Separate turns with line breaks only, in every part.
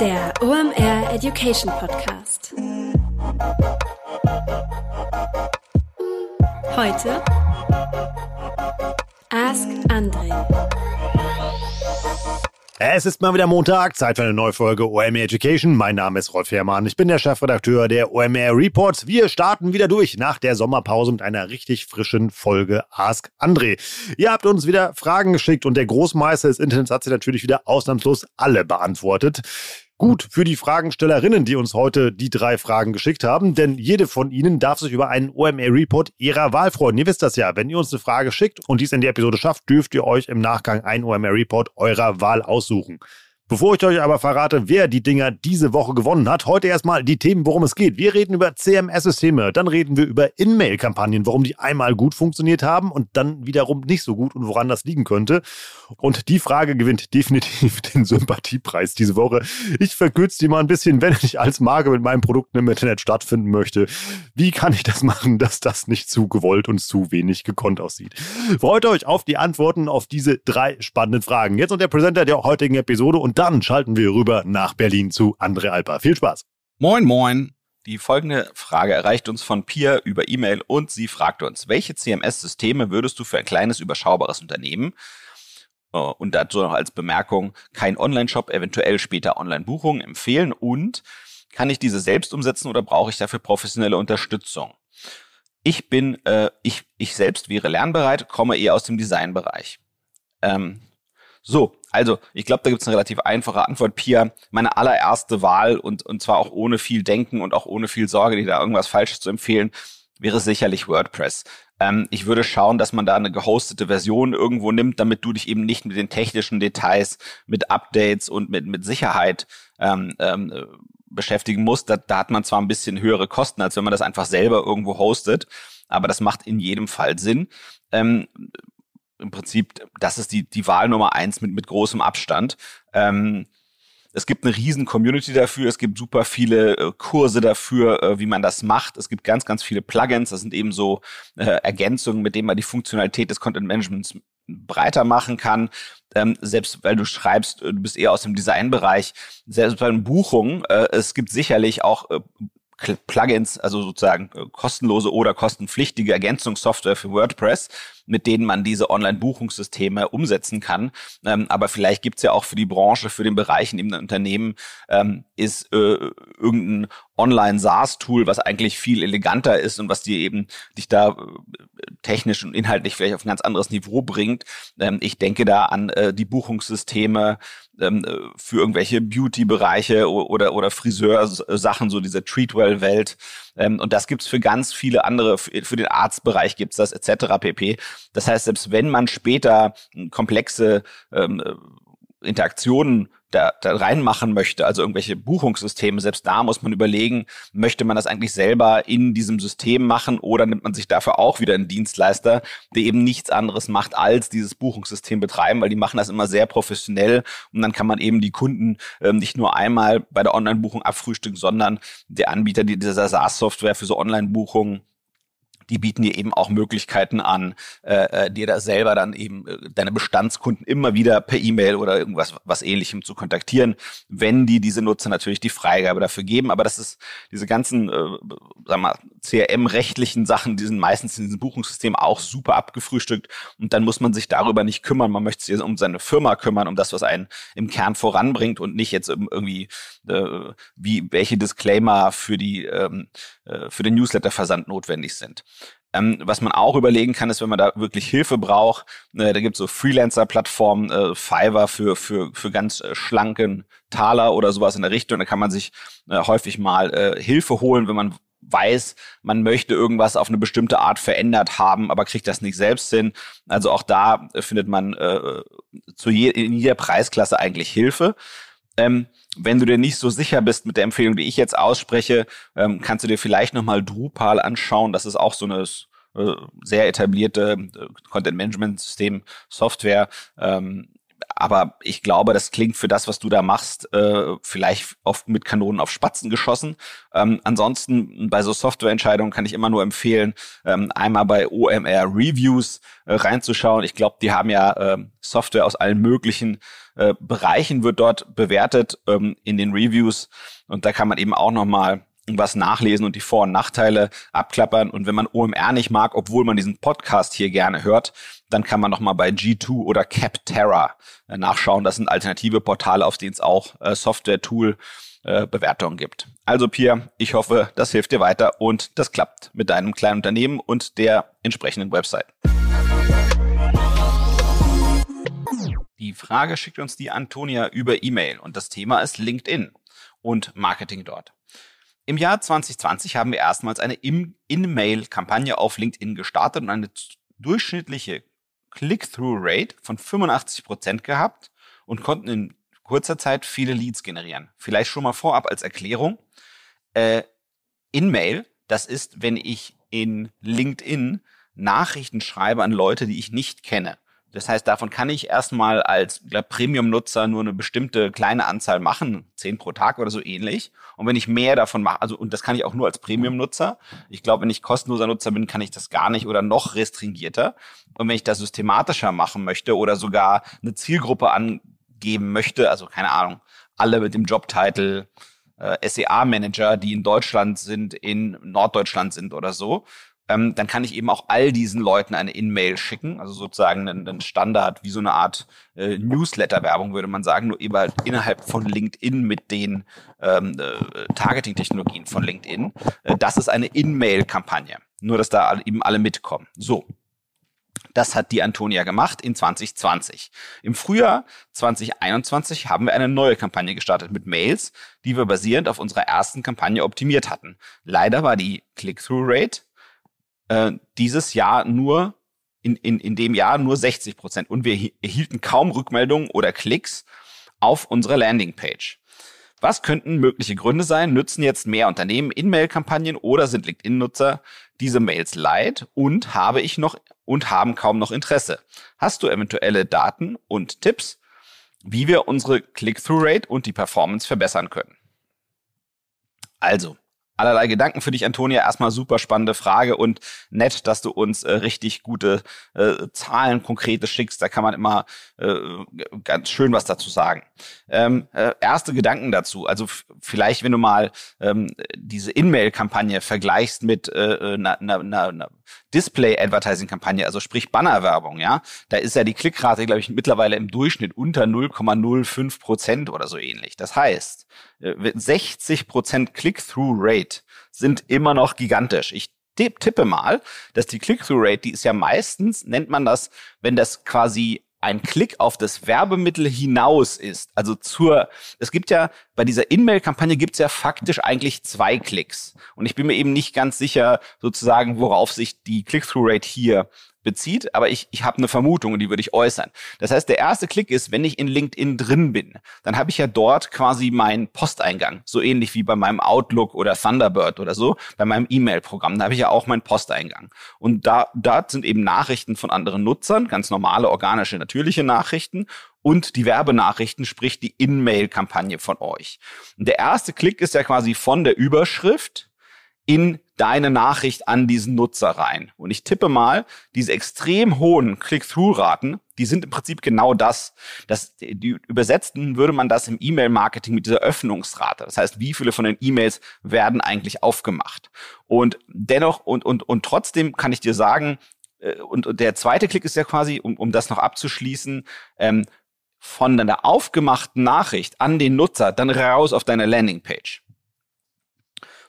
Der OMR Education Podcast. Heute Ask Andre.
Es ist mal wieder Montag, Zeit für eine neue Folge OMR Education. Mein Name ist Rolf Herrmann, ich bin der Chefredakteur der OMR Reports. Wir starten wieder durch nach der Sommerpause mit einer richtig frischen Folge Ask André. Ihr habt uns wieder Fragen geschickt und der Großmeister des Internets hat sie natürlich wieder ausnahmslos alle beantwortet. Gut für die Fragenstellerinnen, die uns heute die drei Fragen geschickt haben, denn jede von ihnen darf sich über einen OMR-Report ihrer Wahl freuen. Ihr wisst das ja, wenn ihr uns eine Frage schickt und dies in die Episode schafft, dürft ihr euch im Nachgang einen OMR-Report eurer Wahl aussuchen. Bevor ich euch aber verrate, wer die Dinger diese Woche gewonnen hat, heute erstmal die Themen, worum es geht. Wir reden über CMS-Systeme, dann reden wir über In-Mail-Kampagnen, warum die einmal gut funktioniert haben und dann wiederum nicht so gut und woran das liegen könnte. Und die Frage gewinnt definitiv den Sympathiepreis diese Woche. Ich verkürze die mal ein bisschen, wenn ich als Marke mit meinen Produkten im Internet stattfinden möchte. Wie kann ich das machen, dass das nicht zu gewollt und zu wenig gekonnt aussieht? Freut euch auf die Antworten auf diese drei spannenden Fragen. Jetzt und der Präsenter der heutigen Episode und dann schalten wir rüber nach Berlin zu André Alper. Viel Spaß.
Moin, moin. Die folgende Frage erreicht uns von Pia über E-Mail und sie fragt uns, welche CMS-Systeme würdest du für ein kleines, überschaubares Unternehmen äh, und dazu noch als Bemerkung kein Online-Shop, eventuell später Online-Buchungen empfehlen und kann ich diese selbst umsetzen oder brauche ich dafür professionelle Unterstützung? Ich bin, äh, ich, ich selbst wäre lernbereit, komme eher aus dem Designbereich. Ähm, so, also ich glaube, da gibt es eine relativ einfache Antwort. Pia, meine allererste Wahl und, und zwar auch ohne viel Denken und auch ohne viel Sorge, dir da irgendwas Falsches zu empfehlen, wäre sicherlich WordPress. Ähm, ich würde schauen, dass man da eine gehostete Version irgendwo nimmt, damit du dich eben nicht mit den technischen Details, mit Updates und mit, mit Sicherheit ähm, ähm, beschäftigen musst. Da, da hat man zwar ein bisschen höhere Kosten, als wenn man das einfach selber irgendwo hostet, aber das macht in jedem Fall Sinn. Ähm, im Prinzip, das ist die, die Wahl Nummer eins mit, mit großem Abstand. Ähm, es gibt eine riesen Community dafür, es gibt super viele äh, Kurse dafür, äh, wie man das macht. Es gibt ganz, ganz viele Plugins, das sind eben so äh, Ergänzungen, mit denen man die Funktionalität des Content Managements breiter machen kann. Ähm, selbst weil du schreibst, äh, du bist eher aus dem Designbereich, selbst bei den Buchungen, äh, es gibt sicherlich auch äh, Plugins, also sozusagen kostenlose oder kostenpflichtige Ergänzungssoftware für WordPress, mit denen man diese Online-Buchungssysteme umsetzen kann. Ähm, aber vielleicht gibt's ja auch für die Branche, für den Bereich in dem Unternehmen, ähm, ist äh, irgendein Online-SaaS-Tool, was eigentlich viel eleganter ist und was dir eben dich da äh, technisch und inhaltlich vielleicht auf ein ganz anderes Niveau bringt. Ähm, ich denke da an äh, die Buchungssysteme ähm, äh, für irgendwelche Beauty-Bereiche oder, oder Friseursachen, so diese Treatwell-Welt. Ähm, und das gibt's für ganz viele andere, für den Arztbereich gibt's das etc. pp. Das heißt, selbst wenn man später komplexe ähm, Interaktionen da, da reinmachen möchte, also irgendwelche Buchungssysteme, selbst da muss man überlegen, möchte man das eigentlich selber in diesem System machen oder nimmt man sich dafür auch wieder einen Dienstleister, der eben nichts anderes macht, als dieses Buchungssystem betreiben, weil die machen das immer sehr professionell und dann kann man eben die Kunden ähm, nicht nur einmal bei der Online-Buchung abfrühstücken, sondern der Anbieter dieser SaaS-Software für so Online-Buchungen die bieten dir eben auch Möglichkeiten an, äh, äh, dir da selber dann eben äh, deine Bestandskunden immer wieder per E-Mail oder irgendwas was ähnlichem zu kontaktieren, wenn die diese Nutzer natürlich die Freigabe dafür geben. Aber das ist diese ganzen, äh, sag mal, CRM-rechtlichen Sachen, die sind meistens in diesem Buchungssystem auch super abgefrühstückt und dann muss man sich darüber nicht kümmern. Man möchte sich um seine Firma kümmern, um das, was einen im Kern voranbringt und nicht jetzt irgendwie äh, wie welche Disclaimer für die ähm, äh, für den Newsletter-Versand notwendig sind. Ähm, was man auch überlegen kann, ist, wenn man da wirklich Hilfe braucht, äh, da gibt es so Freelancer-Plattformen, äh, Fiverr für, für, für ganz äh, schlanken Taler oder sowas in der Richtung. Da kann man sich äh, häufig mal äh, Hilfe holen, wenn man weiß, man möchte irgendwas auf eine bestimmte Art verändert haben, aber kriegt das nicht selbst hin. Also auch da äh, findet man zu je, in jeder Preisklasse eigentlich Hilfe. Ähm, wenn du dir nicht so sicher bist mit der Empfehlung, die ich jetzt ausspreche, ähm, kannst du dir vielleicht nochmal Drupal anschauen. Das ist auch so eine äh, sehr etablierte äh, Content-Management-System, Software. Ähm, aber ich glaube, das klingt für das, was du da machst, äh, vielleicht oft mit Kanonen auf Spatzen geschossen. Ähm, ansonsten bei so Softwareentscheidungen kann ich immer nur empfehlen, ähm, einmal bei OMR Reviews äh, reinzuschauen. Ich glaube, die haben ja äh, Software aus allen möglichen äh, Bereichen wird dort bewertet ähm, in den Reviews und da kann man eben auch noch mal was nachlesen und die Vor- und Nachteile abklappern. Und wenn man OMR nicht mag, obwohl man diesen Podcast hier gerne hört, dann kann man nochmal bei G2 oder Capterra äh, nachschauen. Das sind alternative Portale, auf denen es auch äh, Software-Tool äh, Bewertungen gibt. Also Pierre, ich hoffe, das hilft dir weiter und das klappt mit deinem kleinen Unternehmen und der entsprechenden Website. Die Frage schickt uns die Antonia über E-Mail und das Thema ist LinkedIn und Marketing dort. Im Jahr 2020 haben wir erstmals eine In-Mail-Kampagne auf LinkedIn gestartet und eine durchschnittliche Click-Through-Rate von 85 Prozent gehabt und konnten in kurzer Zeit viele Leads generieren. Vielleicht schon mal vorab als Erklärung. Äh, In-Mail, das ist, wenn ich in LinkedIn Nachrichten schreibe an Leute, die ich nicht kenne. Das heißt, davon kann ich erstmal als Premium-Nutzer nur eine bestimmte kleine Anzahl machen, zehn pro Tag oder so ähnlich. Und wenn ich mehr davon mache, also und das kann ich auch nur als Premium-Nutzer. Ich glaube, wenn ich kostenloser Nutzer bin, kann ich das gar nicht oder noch restringierter. Und wenn ich das systematischer machen möchte oder sogar eine Zielgruppe angeben möchte, also keine Ahnung, alle mit dem Jobtitel äh, SEA-Manager, die in Deutschland sind, in Norddeutschland sind oder so, ähm, dann kann ich eben auch all diesen Leuten eine In-Mail schicken, also sozusagen einen, Standard, wie so eine Art äh, Newsletter-Werbung, würde man sagen, nur eben halt innerhalb von LinkedIn mit den ähm, äh, Targeting-Technologien von LinkedIn. Äh, das ist eine In-Mail-Kampagne. Nur, dass da eben alle mitkommen. So. Das hat die Antonia gemacht in 2020. Im Frühjahr 2021 haben wir eine neue Kampagne gestartet mit Mails, die wir basierend auf unserer ersten Kampagne optimiert hatten. Leider war die Click-Through-Rate äh, dieses Jahr nur in, in, in dem Jahr nur 60 Prozent und wir erhielten kaum Rückmeldungen oder Klicks auf unsere Landingpage. Was könnten mögliche Gründe sein? Nützen jetzt mehr Unternehmen In-Mail-Kampagnen oder sind LinkedIn-Nutzer diese Mails leid und habe ich noch und haben kaum noch Interesse? Hast du eventuelle Daten und Tipps, wie wir unsere Click-Through-Rate und die Performance verbessern können? Also, allerlei Gedanken für dich, Antonia. Erstmal super spannende Frage und nett, dass du uns äh, richtig gute äh, Zahlen, konkrete schickst. Da kann man immer äh, ganz schön was dazu sagen. Ähm, äh, erste Gedanken dazu. Also vielleicht, wenn du mal ähm, diese In-Mail-Kampagne vergleichst mit äh, einer, einer, einer Display-Advertising-Kampagne, also sprich Bannerwerbung, ja, da ist ja die Klickrate, glaube ich, mittlerweile im Durchschnitt unter 0,05 Prozent oder so ähnlich. Das heißt, 60 äh, Prozent Click-Through-Rate sind immer noch gigantisch. Ich tippe mal, dass die Click-Through-Rate, die ist ja meistens, nennt man das, wenn das quasi ein Klick auf das Werbemittel hinaus ist. Also zur, es gibt ja, bei dieser In-Mail-Kampagne gibt es ja faktisch eigentlich zwei Klicks. Und ich bin mir eben nicht ganz sicher, sozusagen, worauf sich die Click-Through-Rate hier bezieht, aber ich, ich habe eine Vermutung und die würde ich äußern. Das heißt, der erste Klick ist, wenn ich in LinkedIn drin bin, dann habe ich ja dort quasi meinen Posteingang, so ähnlich wie bei meinem Outlook oder Thunderbird oder so, bei meinem E-Mail-Programm, da habe ich ja auch meinen Posteingang. Und da dort sind eben Nachrichten von anderen Nutzern, ganz normale, organische, natürliche Nachrichten und die Werbenachrichten, sprich die In-Mail-Kampagne von euch. Und der erste Klick ist ja quasi von der Überschrift in deine Nachricht an diesen Nutzer rein. Und ich tippe mal, diese extrem hohen Click-Through-Raten, die sind im Prinzip genau das. das die übersetzten würde man das im E-Mail-Marketing mit dieser Öffnungsrate. Das heißt, wie viele von den E-Mails werden eigentlich aufgemacht? Und dennoch und, und, und trotzdem kann ich dir sagen, äh, und, und der zweite Klick ist ja quasi, um, um das noch abzuschließen, ähm, von deiner aufgemachten Nachricht an den Nutzer dann raus auf deine Landingpage.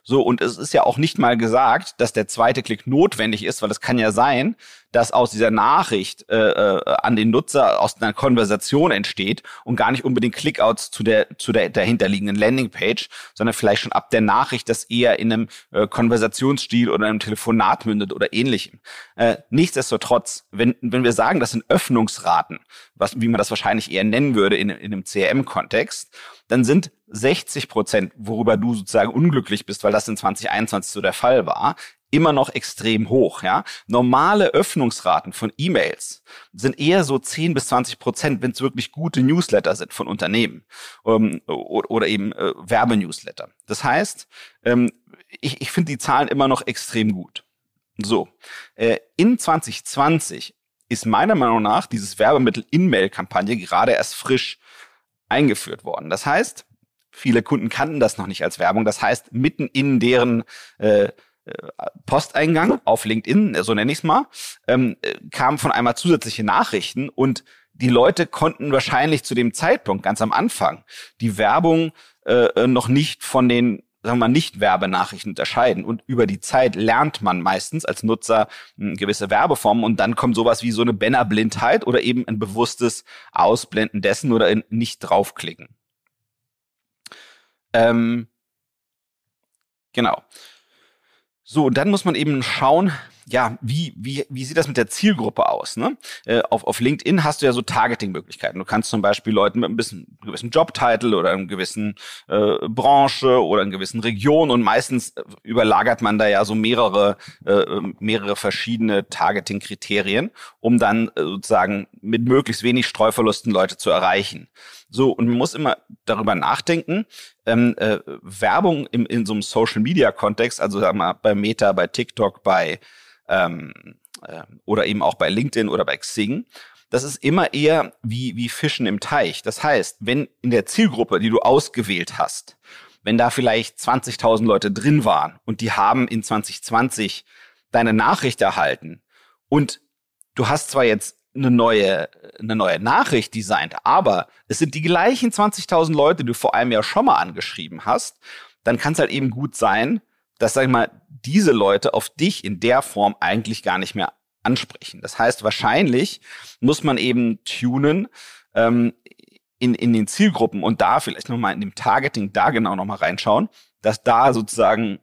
So, und es ist ja auch nicht mal gesagt, dass der zweite Klick notwendig ist, weil es kann ja sein, dass aus dieser Nachricht äh, äh, an den Nutzer aus einer Konversation entsteht und gar nicht unbedingt Clickouts zu der zu der dahinterliegenden Landingpage, sondern vielleicht schon ab der Nachricht, das eher in einem äh, Konversationsstil oder einem Telefonat mündet oder ähnlichem. Äh, nichtsdestotrotz, wenn wenn wir sagen, das sind Öffnungsraten, was wie man das wahrscheinlich eher nennen würde in, in einem CRM-Kontext, dann sind 60 Prozent, worüber du sozusagen unglücklich bist, weil das in 2021 so der Fall war, immer noch extrem hoch. Ja? Normale Öffnungsraten von E-Mails sind eher so 10 bis 20 Prozent, wenn es wirklich gute Newsletter sind von Unternehmen ähm, oder eben äh, Werbenewsletter. Das heißt, ähm, ich, ich finde die Zahlen immer noch extrem gut. So, äh, in 2020 ist meiner Meinung nach dieses Werbemittel In-Mail-Kampagne gerade erst frisch eingeführt worden. Das heißt, viele Kunden kannten das noch nicht als Werbung. Das heißt, mitten in deren äh, Posteingang auf LinkedIn, so nenne ich es mal, ähm, äh, kamen von einmal zusätzliche Nachrichten und die Leute konnten wahrscheinlich zu dem Zeitpunkt, ganz am Anfang, die Werbung äh, noch nicht von den sagen wir mal, nicht Werbenachrichten unterscheiden. Und über die Zeit lernt man meistens als Nutzer hm, gewisse Werbeformen und dann kommt sowas wie so eine Bannerblindheit oder eben ein bewusstes Ausblenden dessen oder nicht draufklicken. Ähm, genau. So, und dann muss man eben schauen, ja, wie, wie, wie sieht das mit der Zielgruppe aus? Ne? Äh, auf, auf LinkedIn hast du ja so Targeting-Möglichkeiten. Du kannst zum Beispiel Leuten mit ein bisschen einem gewissen Jobtitel oder einem gewissen äh, Branche oder einer gewissen Region und meistens äh, überlagert man da ja so mehrere, äh, mehrere verschiedene Targeting-Kriterien, um dann äh, sozusagen mit möglichst wenig Streuverlusten Leute zu erreichen. So, und man muss immer darüber nachdenken, ähm, äh, Werbung im, in so einem Social-Media-Kontext, also sag mal, bei Meta, bei TikTok, bei ähm, äh, oder eben auch bei LinkedIn oder bei Xing, das ist immer eher wie, wie Fischen im Teich. Das heißt, wenn in der Zielgruppe, die du ausgewählt hast, wenn da vielleicht 20.000 Leute drin waren und die haben in 2020 deine Nachricht erhalten und du hast zwar jetzt eine neue, eine neue Nachricht designt, aber es sind die gleichen 20.000 Leute, die du vor einem Jahr schon mal angeschrieben hast, dann kann es halt eben gut sein, dass, sag ich mal, diese Leute auf dich in der Form eigentlich gar nicht mehr ansprechen. Das heißt, wahrscheinlich muss man eben tunen ähm, in, in den Zielgruppen und da vielleicht nochmal in dem Targeting da genau nochmal reinschauen, dass da sozusagen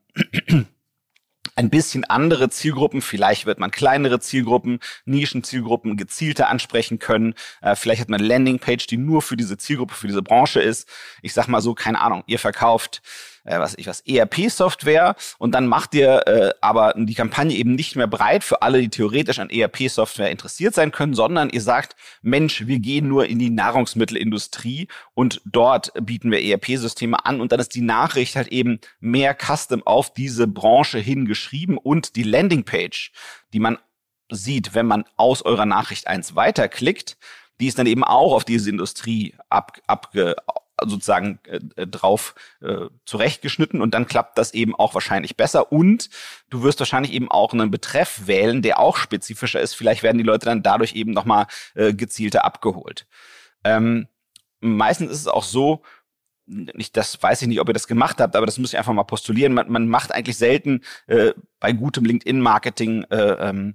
ein bisschen andere Zielgruppen, vielleicht wird man kleinere Zielgruppen, Nischenzielgruppen gezielter ansprechen können. Äh, vielleicht hat man eine Landingpage, die nur für diese Zielgruppe, für diese Branche ist. Ich sag mal so, keine Ahnung, ihr verkauft äh, was ich was ERP-Software und dann macht ihr äh, aber die Kampagne eben nicht mehr breit für alle, die theoretisch an ERP-Software interessiert sein können, sondern ihr sagt, Mensch, wir gehen nur in die Nahrungsmittelindustrie und dort bieten wir ERP-Systeme an. Und dann ist die Nachricht halt eben mehr custom auf diese Branche hingeschrieben und die Landingpage, die man sieht, wenn man aus eurer Nachricht eins weiterklickt, die ist dann eben auch auf diese Industrie ab, abge, sozusagen äh, äh, drauf äh, zurechtgeschnitten und dann klappt das eben auch wahrscheinlich besser und du wirst wahrscheinlich eben auch einen Betreff wählen, der auch spezifischer ist. Vielleicht werden die Leute dann dadurch eben nochmal äh, gezielter abgeholt. Ähm, meistens ist es auch so, nicht, das weiß ich nicht, ob ihr das gemacht habt, aber das muss ich einfach mal postulieren. Man, man macht eigentlich selten äh, bei gutem LinkedIn-Marketing äh, ähm,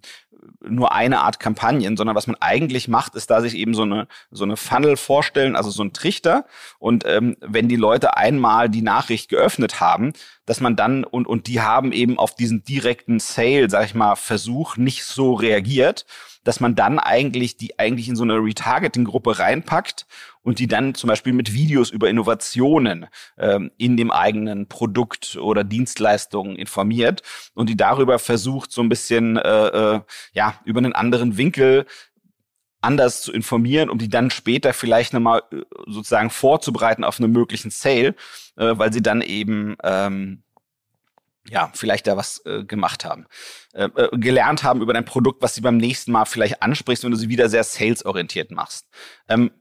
nur eine Art Kampagnen, sondern was man eigentlich macht, ist da sich eben so eine so eine Funnel vorstellen, also so ein Trichter. Und ähm, wenn die Leute einmal die Nachricht geöffnet haben, dass man dann und und die haben eben auf diesen direkten Sale, sag ich mal, Versuch nicht so reagiert, dass man dann eigentlich die eigentlich in so eine Retargeting-Gruppe reinpackt und die dann zum Beispiel mit Videos über Innovationen ähm, in dem eigenen Produkt oder Dienstleistungen informiert und die darüber versucht, so ein bisschen äh, äh, ja über einen anderen Winkel anders zu informieren, um die dann später vielleicht nochmal äh, sozusagen vorzubereiten auf einen möglichen Sale, äh, weil sie dann eben ähm, ja, vielleicht da was äh, gemacht haben, äh, äh, gelernt haben über dein Produkt, was sie beim nächsten Mal vielleicht ansprichst, wenn du sie wieder sehr salesorientiert machst. Ähm,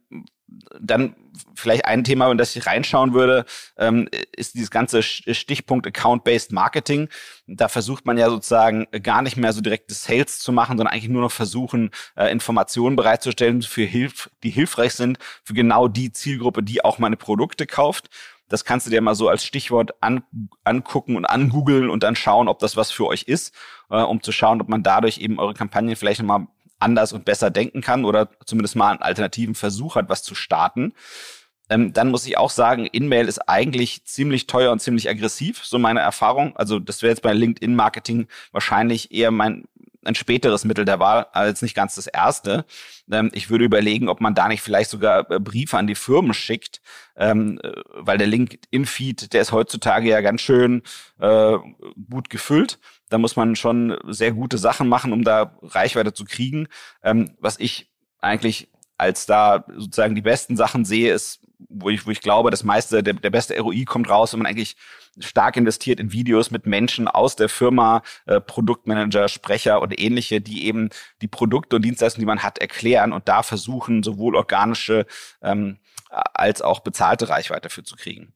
dann vielleicht ein Thema, in das ich reinschauen würde, ähm, ist dieses ganze Stichpunkt Account-Based Marketing. Da versucht man ja sozusagen gar nicht mehr so direkte Sales zu machen, sondern eigentlich nur noch versuchen, äh, Informationen bereitzustellen, für Hilf die hilfreich sind für genau die Zielgruppe, die auch meine Produkte kauft. Das kannst du dir mal so als Stichwort an, angucken und angoogeln und dann schauen, ob das was für euch ist, äh, um zu schauen, ob man dadurch eben eure Kampagnen vielleicht nochmal anders und besser denken kann oder zumindest mal einen alternativen Versuch hat, was zu starten. Ähm, dann muss ich auch sagen, In-Mail ist eigentlich ziemlich teuer und ziemlich aggressiv, so meine Erfahrung. Also das wäre jetzt bei LinkedIn-Marketing wahrscheinlich eher mein ein späteres Mittel der Wahl, als nicht ganz das erste. Ähm, ich würde überlegen, ob man da nicht vielleicht sogar äh, Briefe an die Firmen schickt, ähm, äh, weil der LinkedIn-Feed, der ist heutzutage ja ganz schön äh, gut gefüllt. Da muss man schon sehr gute Sachen machen, um da Reichweite zu kriegen. Ähm, was ich eigentlich als da sozusagen die besten Sachen sehe, ist, wo ich, wo ich glaube, das meiste, der, der beste ROI kommt raus, wenn man eigentlich stark investiert in Videos mit Menschen aus der Firma, äh, Produktmanager, Sprecher und ähnliche, die eben die Produkte und Dienstleistungen, die man hat, erklären und da versuchen, sowohl organische ähm, als auch bezahlte Reichweite für zu kriegen.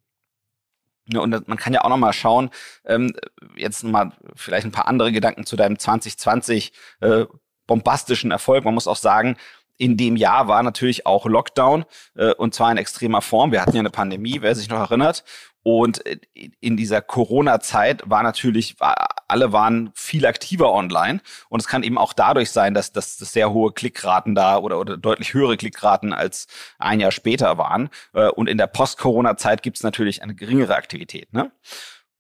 Ja, und man kann ja auch noch mal schauen, ähm, jetzt noch mal vielleicht ein paar andere Gedanken zu deinem 2020 äh, bombastischen Erfolg. Man muss auch sagen, in dem Jahr war natürlich auch Lockdown äh, und zwar in extremer Form. Wir hatten ja eine Pandemie, wer sich noch erinnert. Und äh, in dieser Corona-Zeit war natürlich, war, alle waren viel aktiver online. Und es kann eben auch dadurch sein, dass, dass, dass sehr hohe Klickraten da oder, oder deutlich höhere Klickraten als ein Jahr später waren. Äh, und in der Post-Corona-Zeit gibt es natürlich eine geringere Aktivität. Ne?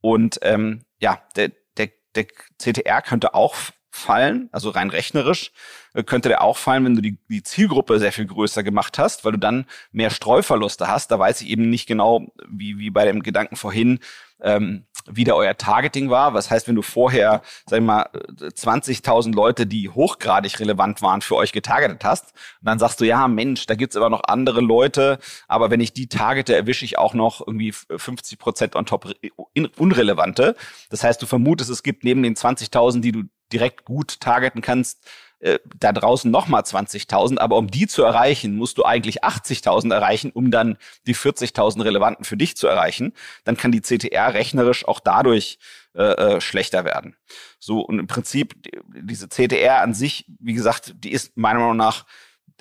Und ähm, ja, der, der, der CTR könnte auch fallen, also rein rechnerisch, äh, könnte der auch fallen, wenn du die, die Zielgruppe sehr viel größer gemacht hast, weil du dann mehr Streuverluste hast. Da weiß ich eben nicht genau, wie, wie bei dem Gedanken vorhin, ähm, wie da euer Targeting war. Was heißt, wenn du vorher, sag ich mal, 20.000 Leute, die hochgradig relevant waren, für euch getargetet hast, und dann sagst du, ja, Mensch, da gibt's aber noch andere Leute, aber wenn ich die targete, erwische ich auch noch irgendwie 50 Prozent on top unrelevante. Das heißt, du vermutest, es gibt neben den 20.000, die du direkt gut targeten kannst, äh, da draußen nochmal 20.000, aber um die zu erreichen, musst du eigentlich 80.000 erreichen, um dann die 40.000 Relevanten für dich zu erreichen. Dann kann die CTR rechnerisch auch dadurch äh, äh, schlechter werden. So, und im Prinzip, diese CTR an sich, wie gesagt, die ist meiner Meinung nach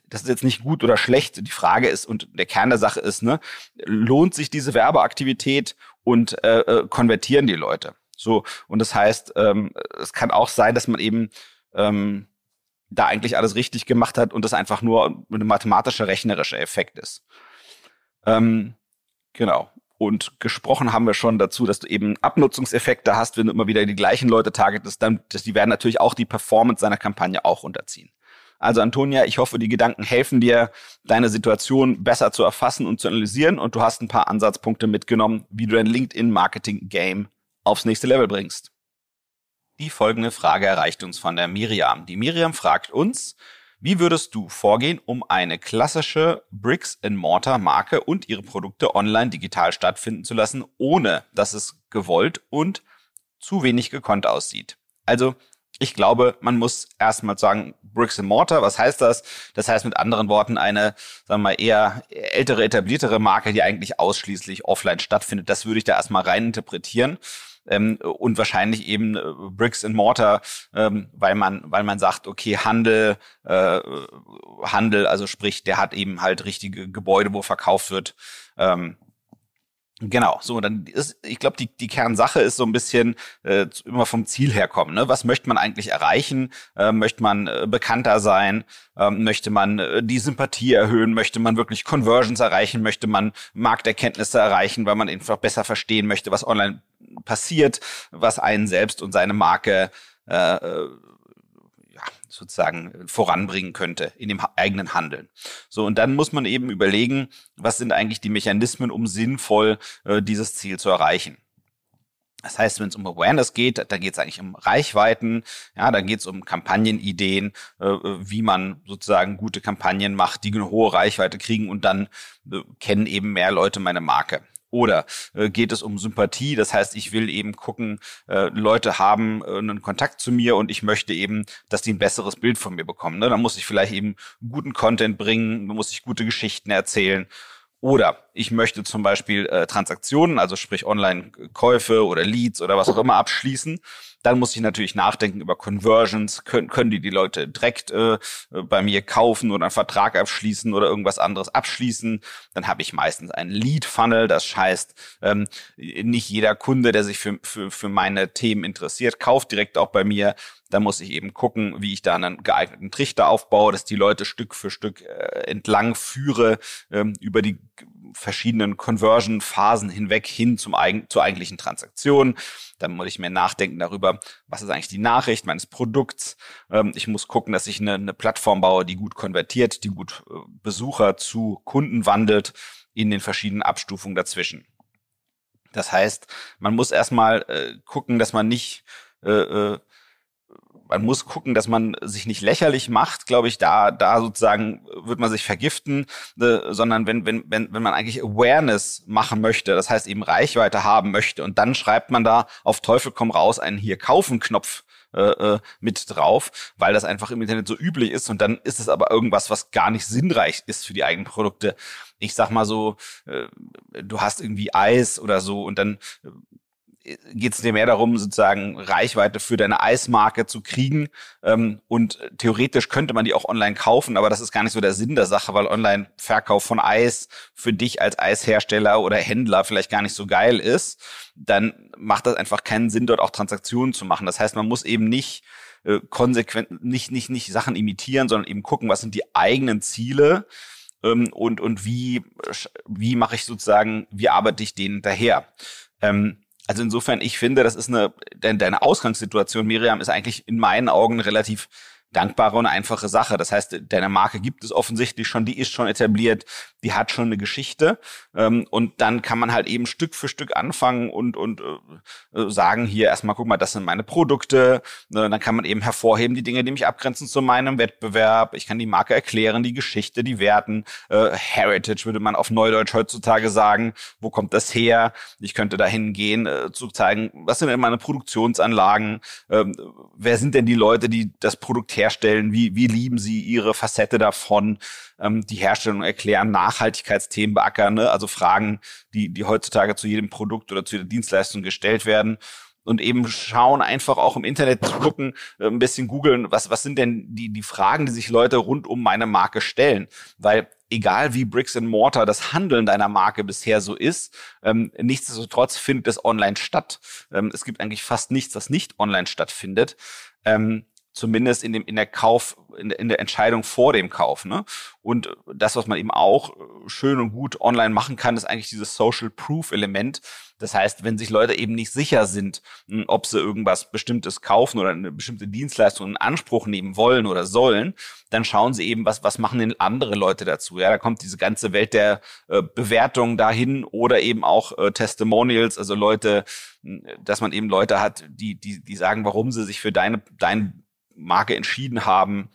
das ist jetzt nicht gut oder schlecht. Die Frage ist, und der Kern der Sache ist, ne, lohnt sich diese Werbeaktivität und äh, äh konvertieren die Leute? So, und das heißt, ähm, es kann auch sein, dass man eben ähm, da eigentlich alles richtig gemacht hat und das einfach nur ein mathematischer, rechnerischer Effekt ist. Ähm, genau. Und gesprochen haben wir schon dazu, dass du eben Abnutzungseffekte hast, wenn du immer wieder die gleichen Leute targetest, dann, dass die werden natürlich auch die Performance seiner Kampagne auch unterziehen. Also Antonia, ich hoffe, die Gedanken helfen dir, deine Situation besser zu erfassen und zu analysieren und du hast ein paar Ansatzpunkte mitgenommen, wie du dein LinkedIn-Marketing-Game aufs nächste Level bringst. Die folgende Frage erreicht uns von der Miriam. Die Miriam fragt uns, wie würdest du vorgehen, um eine klassische Bricks-and-Mortar-Marke und ihre Produkte online digital stattfinden zu lassen, ohne dass es gewollt und zu wenig gekonnt aussieht? Also, ich glaube, man muss erstmal sagen, Bricks and Mortar, was heißt das? Das heißt mit anderen Worten eine, sagen wir mal, eher ältere, etabliertere Marke, die eigentlich ausschließlich offline stattfindet. Das würde ich da erstmal rein interpretieren ähm, und wahrscheinlich eben äh, Bricks and Mortar, ähm, weil man, weil man sagt, okay, Handel, äh, Handel, also sprich, der hat eben halt richtige Gebäude, wo verkauft wird. Ähm, Genau, so dann ist, ich glaube, die, die Kernsache ist so ein bisschen äh, immer vom Ziel herkommen. Ne? Was möchte man eigentlich erreichen? Äh, möchte man äh, bekannter sein? Ähm, möchte man äh, die Sympathie erhöhen? Möchte man wirklich Conversions erreichen? Möchte man Markterkenntnisse erreichen, weil man einfach besser verstehen möchte, was online passiert, was einen selbst und seine Marke äh, äh sozusagen voranbringen könnte in dem eigenen Handeln. So, und dann muss man eben überlegen, was sind eigentlich die Mechanismen, um sinnvoll äh, dieses Ziel zu erreichen. Das heißt, wenn es um Awareness geht, dann geht es eigentlich um Reichweiten, ja, dann geht es um Kampagnenideen, äh, wie man sozusagen gute Kampagnen macht, die eine hohe Reichweite kriegen und dann äh, kennen eben mehr Leute meine Marke. Oder äh, geht es um Sympathie? Das heißt, ich will eben gucken, äh, Leute haben äh, einen Kontakt zu mir und ich möchte eben, dass die ein besseres Bild von mir bekommen. Ne? Dann muss ich vielleicht eben guten Content bringen, muss ich gute Geschichten erzählen. Oder ich möchte zum Beispiel äh, Transaktionen, also sprich Online-Käufe oder Leads oder was auch immer abschließen. Dann muss ich natürlich nachdenken über Conversions. Können, können die die Leute direkt äh, bei mir kaufen oder einen Vertrag abschließen oder irgendwas anderes abschließen? Dann habe ich meistens einen Lead-Funnel. Das heißt, ähm, nicht jeder Kunde, der sich für, für, für meine Themen interessiert, kauft direkt auch bei mir. Da muss ich eben gucken, wie ich da einen geeigneten Trichter aufbaue, dass die Leute Stück für Stück äh, entlang führe ähm, über die verschiedenen Conversion-Phasen hinweg hin zum eigen, zur eigentlichen Transaktion. Dann muss ich mir nachdenken darüber, was ist eigentlich die Nachricht meines Produkts. Ähm, ich muss gucken, dass ich eine, eine Plattform baue, die gut konvertiert, die gut äh, Besucher zu Kunden wandelt in den verschiedenen Abstufungen dazwischen. Das heißt, man muss erstmal äh, gucken, dass man nicht äh, äh, man muss gucken, dass man sich nicht lächerlich macht, glaube ich, da, da sozusagen wird man sich vergiften, äh, sondern wenn, wenn, wenn, wenn man eigentlich Awareness machen möchte, das heißt eben Reichweite haben möchte und dann schreibt man da auf Teufel komm raus einen hier kaufen Knopf äh, äh, mit drauf, weil das einfach im Internet so üblich ist und dann ist es aber irgendwas, was gar nicht sinnreich ist für die eigenen Produkte. Ich sag mal so, äh, du hast irgendwie Eis oder so und dann geht es dir mehr darum, sozusagen Reichweite für deine Eismarke zu kriegen. Ähm, und theoretisch könnte man die auch online kaufen, aber das ist gar nicht so der Sinn der Sache, weil Online-Verkauf von Eis für dich als Eishersteller oder Händler vielleicht gar nicht so geil ist. Dann macht das einfach keinen Sinn, dort auch Transaktionen zu machen. Das heißt, man muss eben nicht äh, konsequent, nicht, nicht, nicht Sachen imitieren, sondern eben gucken, was sind die eigenen Ziele ähm, und, und wie, wie mache ich sozusagen, wie arbeite ich denen daher. Ähm, also insofern, ich finde, das ist eine, deine Ausgangssituation, Miriam, ist eigentlich in meinen Augen relativ dankbare und einfache Sache. Das heißt, deine Marke gibt es offensichtlich schon, die ist schon etabliert, die hat schon eine Geschichte. Ähm, und dann kann man halt eben Stück für Stück anfangen und, und äh, äh sagen, hier erstmal, guck mal, das sind meine Produkte. Äh, dann kann man eben hervorheben die Dinge, die mich abgrenzen zu meinem Wettbewerb. Ich kann die Marke erklären, die Geschichte, die Werten. Äh, Heritage würde man auf Neudeutsch heutzutage sagen. Wo kommt das her? Ich könnte dahin gehen, äh, zu zeigen, was sind denn meine Produktionsanlagen? Ähm, wer sind denn die Leute, die das Produkt herstellen? Wie, wie lieben sie ihre Facette davon? ähm, die Herstellung erklären, Nachhaltigkeitsthemen beackern, ne? also Fragen, die, die heutzutage zu jedem Produkt oder zu jeder Dienstleistung gestellt werden und eben schauen, einfach auch im Internet zu gucken, äh, ein bisschen googeln, was, was sind denn die, die Fragen, die sich Leute rund um meine Marke stellen. Weil egal wie Bricks and Mortar das Handeln deiner Marke bisher so ist, ähm, nichtsdestotrotz findet es online statt. Ähm, es gibt eigentlich fast nichts, was nicht online stattfindet. Ähm, zumindest in dem in der Kauf in der, in der Entscheidung vor dem Kauf ne? Und das was man eben auch äh, schön und gut online machen kann ist eigentlich dieses Social Proof Element. Das heißt wenn sich Leute eben nicht sicher sind hm, ob sie irgendwas bestimmtes kaufen oder eine bestimmte Dienstleistung in Anspruch nehmen wollen oder sollen dann schauen sie eben was was machen denn andere Leute dazu? Ja da kommt diese ganze Welt der äh, Bewertung dahin oder eben auch äh, Testimonials also Leute hm, dass man eben Leute hat die die die sagen warum sie sich für deine dein Marke entschieden haben,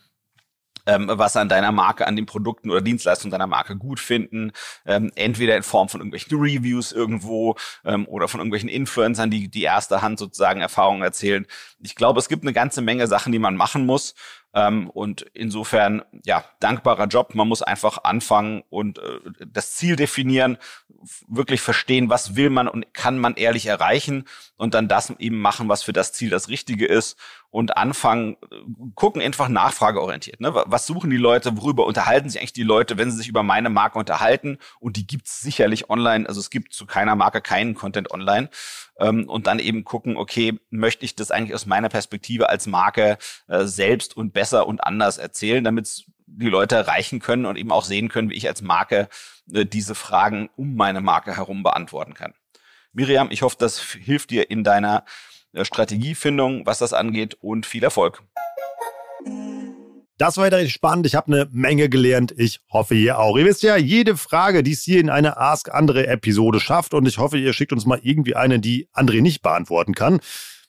ähm, was an deiner Marke, an den Produkten oder Dienstleistungen deiner Marke gut finden. Ähm, entweder in Form von irgendwelchen Reviews irgendwo ähm, oder von irgendwelchen Influencern, die die erste Hand sozusagen Erfahrungen erzählen. Ich glaube, es gibt eine ganze Menge Sachen, die man machen muss. Ähm, und insofern, ja, dankbarer Job. Man muss einfach anfangen und äh, das Ziel definieren, wirklich verstehen, was will man und kann man ehrlich erreichen und dann das eben machen, was für das Ziel das Richtige ist und anfangen, gucken einfach nachfrageorientiert. Ne? Was suchen die Leute, worüber unterhalten sich eigentlich die Leute, wenn sie sich über meine Marke unterhalten? Und die gibt's sicherlich online. Also es gibt zu keiner Marke keinen Content online. Ähm, und dann eben gucken, okay, möchte ich das eigentlich aus meiner Perspektive als Marke äh, selbst und besser und anders erzählen, damit die Leute erreichen können und eben auch sehen können, wie ich als Marke äh, diese Fragen um meine Marke herum beantworten kann. Miriam, ich hoffe, das hilft dir in deiner äh, Strategiefindung, was das angeht und viel Erfolg.
Das war wieder richtig spannend. Ich habe eine Menge gelernt. Ich hoffe, ihr auch. Ihr wisst ja, jede Frage, die es hier in eine Ask Andre Episode schafft, und ich hoffe, ihr schickt uns mal irgendwie eine, die André nicht beantworten kann,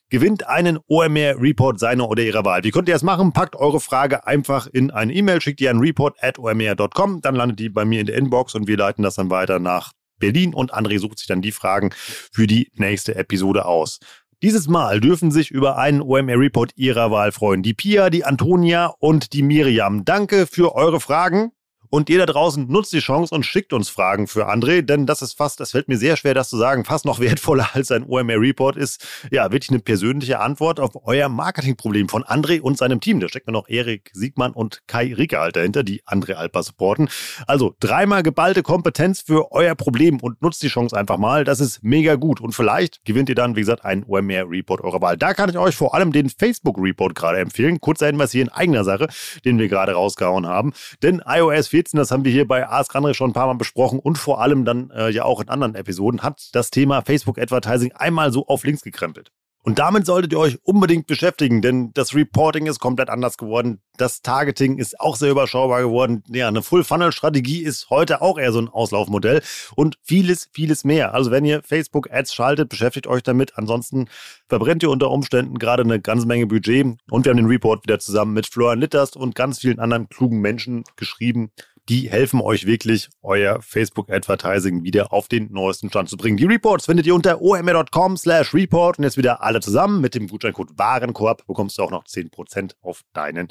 gewinnt einen OMR Report seiner oder ihrer Wahl. Wie könnt ihr das machen? Packt eure Frage einfach in eine E-Mail, schickt ihr an report at omr.com, dann landet die bei mir in der Inbox und wir leiten das dann weiter nach Berlin und André sucht sich dann die Fragen für die nächste Episode aus. Dieses Mal dürfen sich über einen OMR-Report Ihrer Wahl freuen. Die Pia, die Antonia und die Miriam. Danke für eure Fragen. Und ihr da draußen nutzt die Chance und schickt uns Fragen für André, denn das ist fast, das fällt mir sehr schwer, das zu sagen, fast noch wertvoller als ein OMR-Report ist, ja, wirklich eine persönliche Antwort auf euer Marketingproblem von André und seinem Team. Da steckt noch Erik Siegmann und Kai Ricke dahinter, die André Alper supporten. Also dreimal geballte Kompetenz für euer Problem und nutzt die Chance einfach mal. Das ist mega gut. Und vielleicht gewinnt ihr dann, wie gesagt, einen OMR-Report eurer Wahl. Da kann ich euch vor allem den Facebook-Report gerade empfehlen. Kurzer Hinweis hier in eigener Sache, den wir gerade rausgehauen haben. Denn iOS 14 Notizen, das haben wir hier bei Ask Andre schon ein paar Mal besprochen und vor allem dann äh, ja auch in anderen Episoden, hat das Thema Facebook Advertising einmal so auf links gekrempelt. Und damit solltet ihr euch unbedingt beschäftigen, denn das Reporting ist komplett anders geworden. Das Targeting ist auch sehr überschaubar geworden. Ja, eine Full-Funnel-Strategie ist heute auch eher so ein Auslaufmodell und vieles, vieles mehr. Also wenn ihr Facebook-Ads schaltet, beschäftigt euch damit. Ansonsten verbrennt ihr unter Umständen gerade eine ganze Menge Budget. Und wir haben den Report wieder zusammen mit Florian Litters und ganz vielen anderen klugen Menschen geschrieben, die helfen euch wirklich, euer Facebook-Advertising wieder auf den neuesten Stand zu bringen. Die Reports findet ihr unter omr.com slash report und jetzt wieder alle zusammen. Mit dem Gutscheincode Warenkorb bekommst du auch noch 10% auf deinen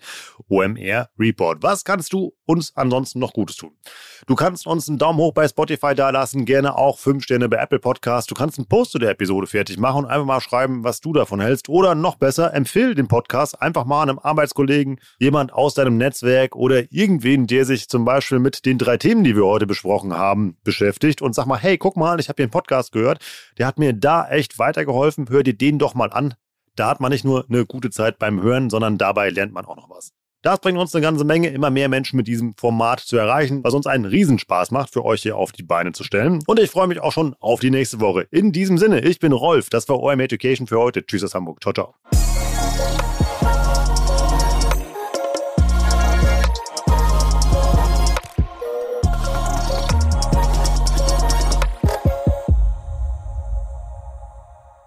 OMR-Report. Was kannst du uns ansonsten noch Gutes tun? Du kannst uns einen Daumen hoch bei Spotify dalassen, gerne auch 5 Sterne bei Apple Podcast. Du kannst einen Post zu der Episode fertig machen und einfach mal schreiben, was du davon hältst. Oder noch besser, empfehle den Podcast einfach mal einem Arbeitskollegen, jemand aus deinem Netzwerk oder irgendwen, der sich zum Beispiel Beispiel mit den drei Themen, die wir heute besprochen haben, beschäftigt und sag mal, hey, guck mal, ich habe hier einen Podcast gehört, der hat mir da echt weitergeholfen, hör dir den doch mal an. Da hat man nicht nur eine gute Zeit beim Hören, sondern dabei lernt man auch noch was. Das bringt uns eine ganze Menge, immer mehr Menschen mit diesem Format zu erreichen, was uns einen Riesenspaß macht, für euch hier auf die Beine zu stellen. Und ich freue mich auch schon auf die nächste Woche. In diesem Sinne, ich bin Rolf, das war OM Education für heute. Tschüss aus Hamburg. Ciao, ciao.